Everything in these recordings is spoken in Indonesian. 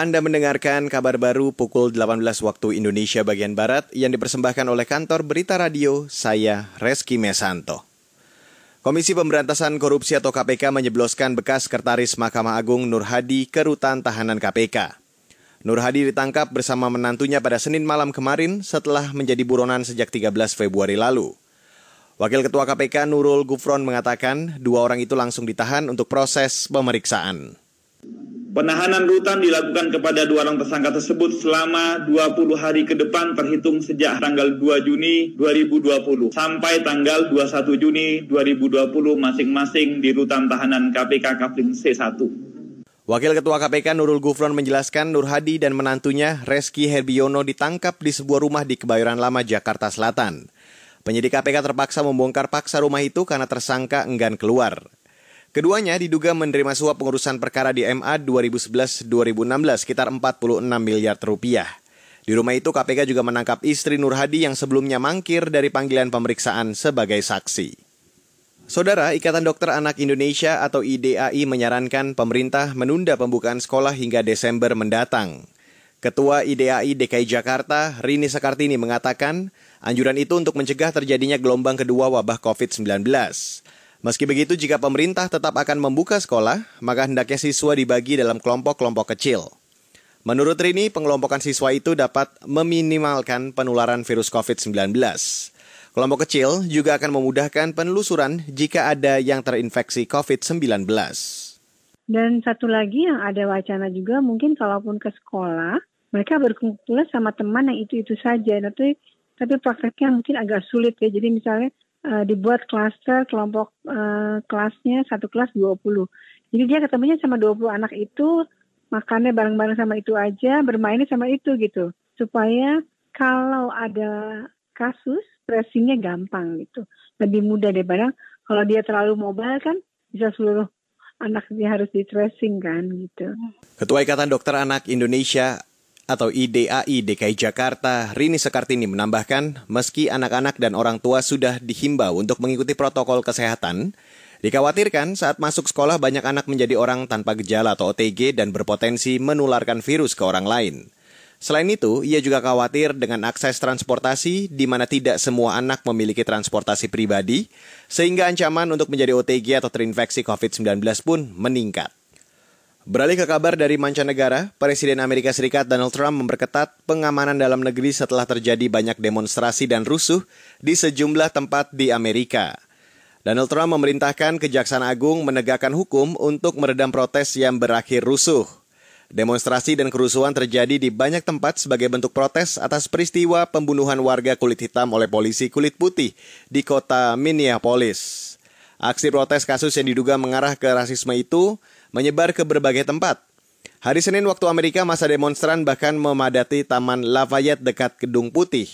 Anda mendengarkan kabar baru pukul 18 waktu Indonesia bagian Barat yang dipersembahkan oleh kantor Berita Radio, saya Reski Mesanto. Komisi Pemberantasan Korupsi atau KPK menyebloskan bekas Sekretaris Mahkamah Agung Nur Hadi ke rutan tahanan KPK. Nur Hadi ditangkap bersama menantunya pada Senin malam kemarin setelah menjadi buronan sejak 13 Februari lalu. Wakil Ketua KPK Nurul Gufron mengatakan dua orang itu langsung ditahan untuk proses pemeriksaan. Penahanan rutan dilakukan kepada dua orang tersangka tersebut selama 20 hari ke depan terhitung sejak tanggal 2 Juni 2020 sampai tanggal 21 Juni 2020 masing-masing di rutan tahanan KPK Kapling C1. Wakil Ketua KPK Nurul Gufron menjelaskan Nur Hadi dan menantunya Reski Herbiono ditangkap di sebuah rumah di Kebayoran Lama, Jakarta Selatan. Penyidik KPK terpaksa membongkar paksa rumah itu karena tersangka enggan keluar. Keduanya diduga menerima suap pengurusan perkara di MA 2011-2016 sekitar 46 miliar rupiah. Di rumah itu KPK juga menangkap istri Nur Hadi yang sebelumnya mangkir dari panggilan pemeriksaan sebagai saksi. Saudara, Ikatan Dokter Anak Indonesia atau IDAI menyarankan pemerintah menunda pembukaan sekolah hingga Desember mendatang. Ketua IDAI DKI Jakarta, Rini Sekartini mengatakan, anjuran itu untuk mencegah terjadinya gelombang kedua wabah COVID-19. Meski begitu, jika pemerintah tetap akan membuka sekolah, maka hendaknya siswa dibagi dalam kelompok-kelompok kecil. Menurut Rini, pengelompokan siswa itu dapat meminimalkan penularan virus COVID-19. Kelompok kecil juga akan memudahkan penelusuran jika ada yang terinfeksi COVID-19. Dan satu lagi yang ada wacana juga mungkin kalaupun ke sekolah, mereka berkumpul sama teman yang itu-itu saja. Tapi, tapi prakteknya mungkin agak sulit ya. Jadi misalnya uh, dibuat klaster kelompok uh, kelasnya satu kelas 20. Jadi dia ketemunya sama 20 anak itu, makannya bareng-bareng sama itu aja, bermainnya sama itu gitu. Supaya kalau ada kasus, tracingnya gampang gitu. Lebih mudah daripada kalau dia terlalu mobile kan bisa seluruh anak dia harus di tracing kan gitu. Ketua Ikatan Dokter Anak Indonesia atau IDAI DKI Jakarta, Rini Sekartini menambahkan, meski anak-anak dan orang tua sudah dihimbau untuk mengikuti protokol kesehatan, dikhawatirkan saat masuk sekolah banyak anak menjadi orang tanpa gejala atau OTG dan berpotensi menularkan virus ke orang lain. Selain itu, ia juga khawatir dengan akses transportasi di mana tidak semua anak memiliki transportasi pribadi, sehingga ancaman untuk menjadi OTG atau terinfeksi COVID-19 pun meningkat. Beralih ke kabar dari mancanegara, Presiden Amerika Serikat Donald Trump memperketat pengamanan dalam negeri setelah terjadi banyak demonstrasi dan rusuh di sejumlah tempat di Amerika. Donald Trump memerintahkan Kejaksaan Agung menegakkan hukum untuk meredam protes yang berakhir rusuh. Demonstrasi dan kerusuhan terjadi di banyak tempat sebagai bentuk protes atas peristiwa pembunuhan warga kulit hitam oleh polisi kulit putih di kota Minneapolis. Aksi protes kasus yang diduga mengarah ke rasisme itu menyebar ke berbagai tempat. Hari Senin waktu Amerika masa demonstran bahkan memadati Taman Lafayette dekat Gedung Putih.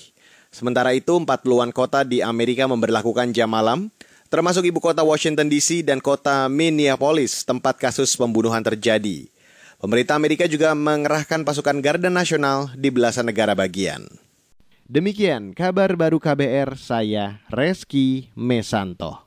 Sementara itu, empat puluhan kota di Amerika memberlakukan jam malam, termasuk ibu kota Washington DC dan kota Minneapolis, tempat kasus pembunuhan terjadi. Pemerintah Amerika juga mengerahkan pasukan Garda Nasional di belasan negara bagian. Demikian kabar baru KBR, saya Reski Mesanto.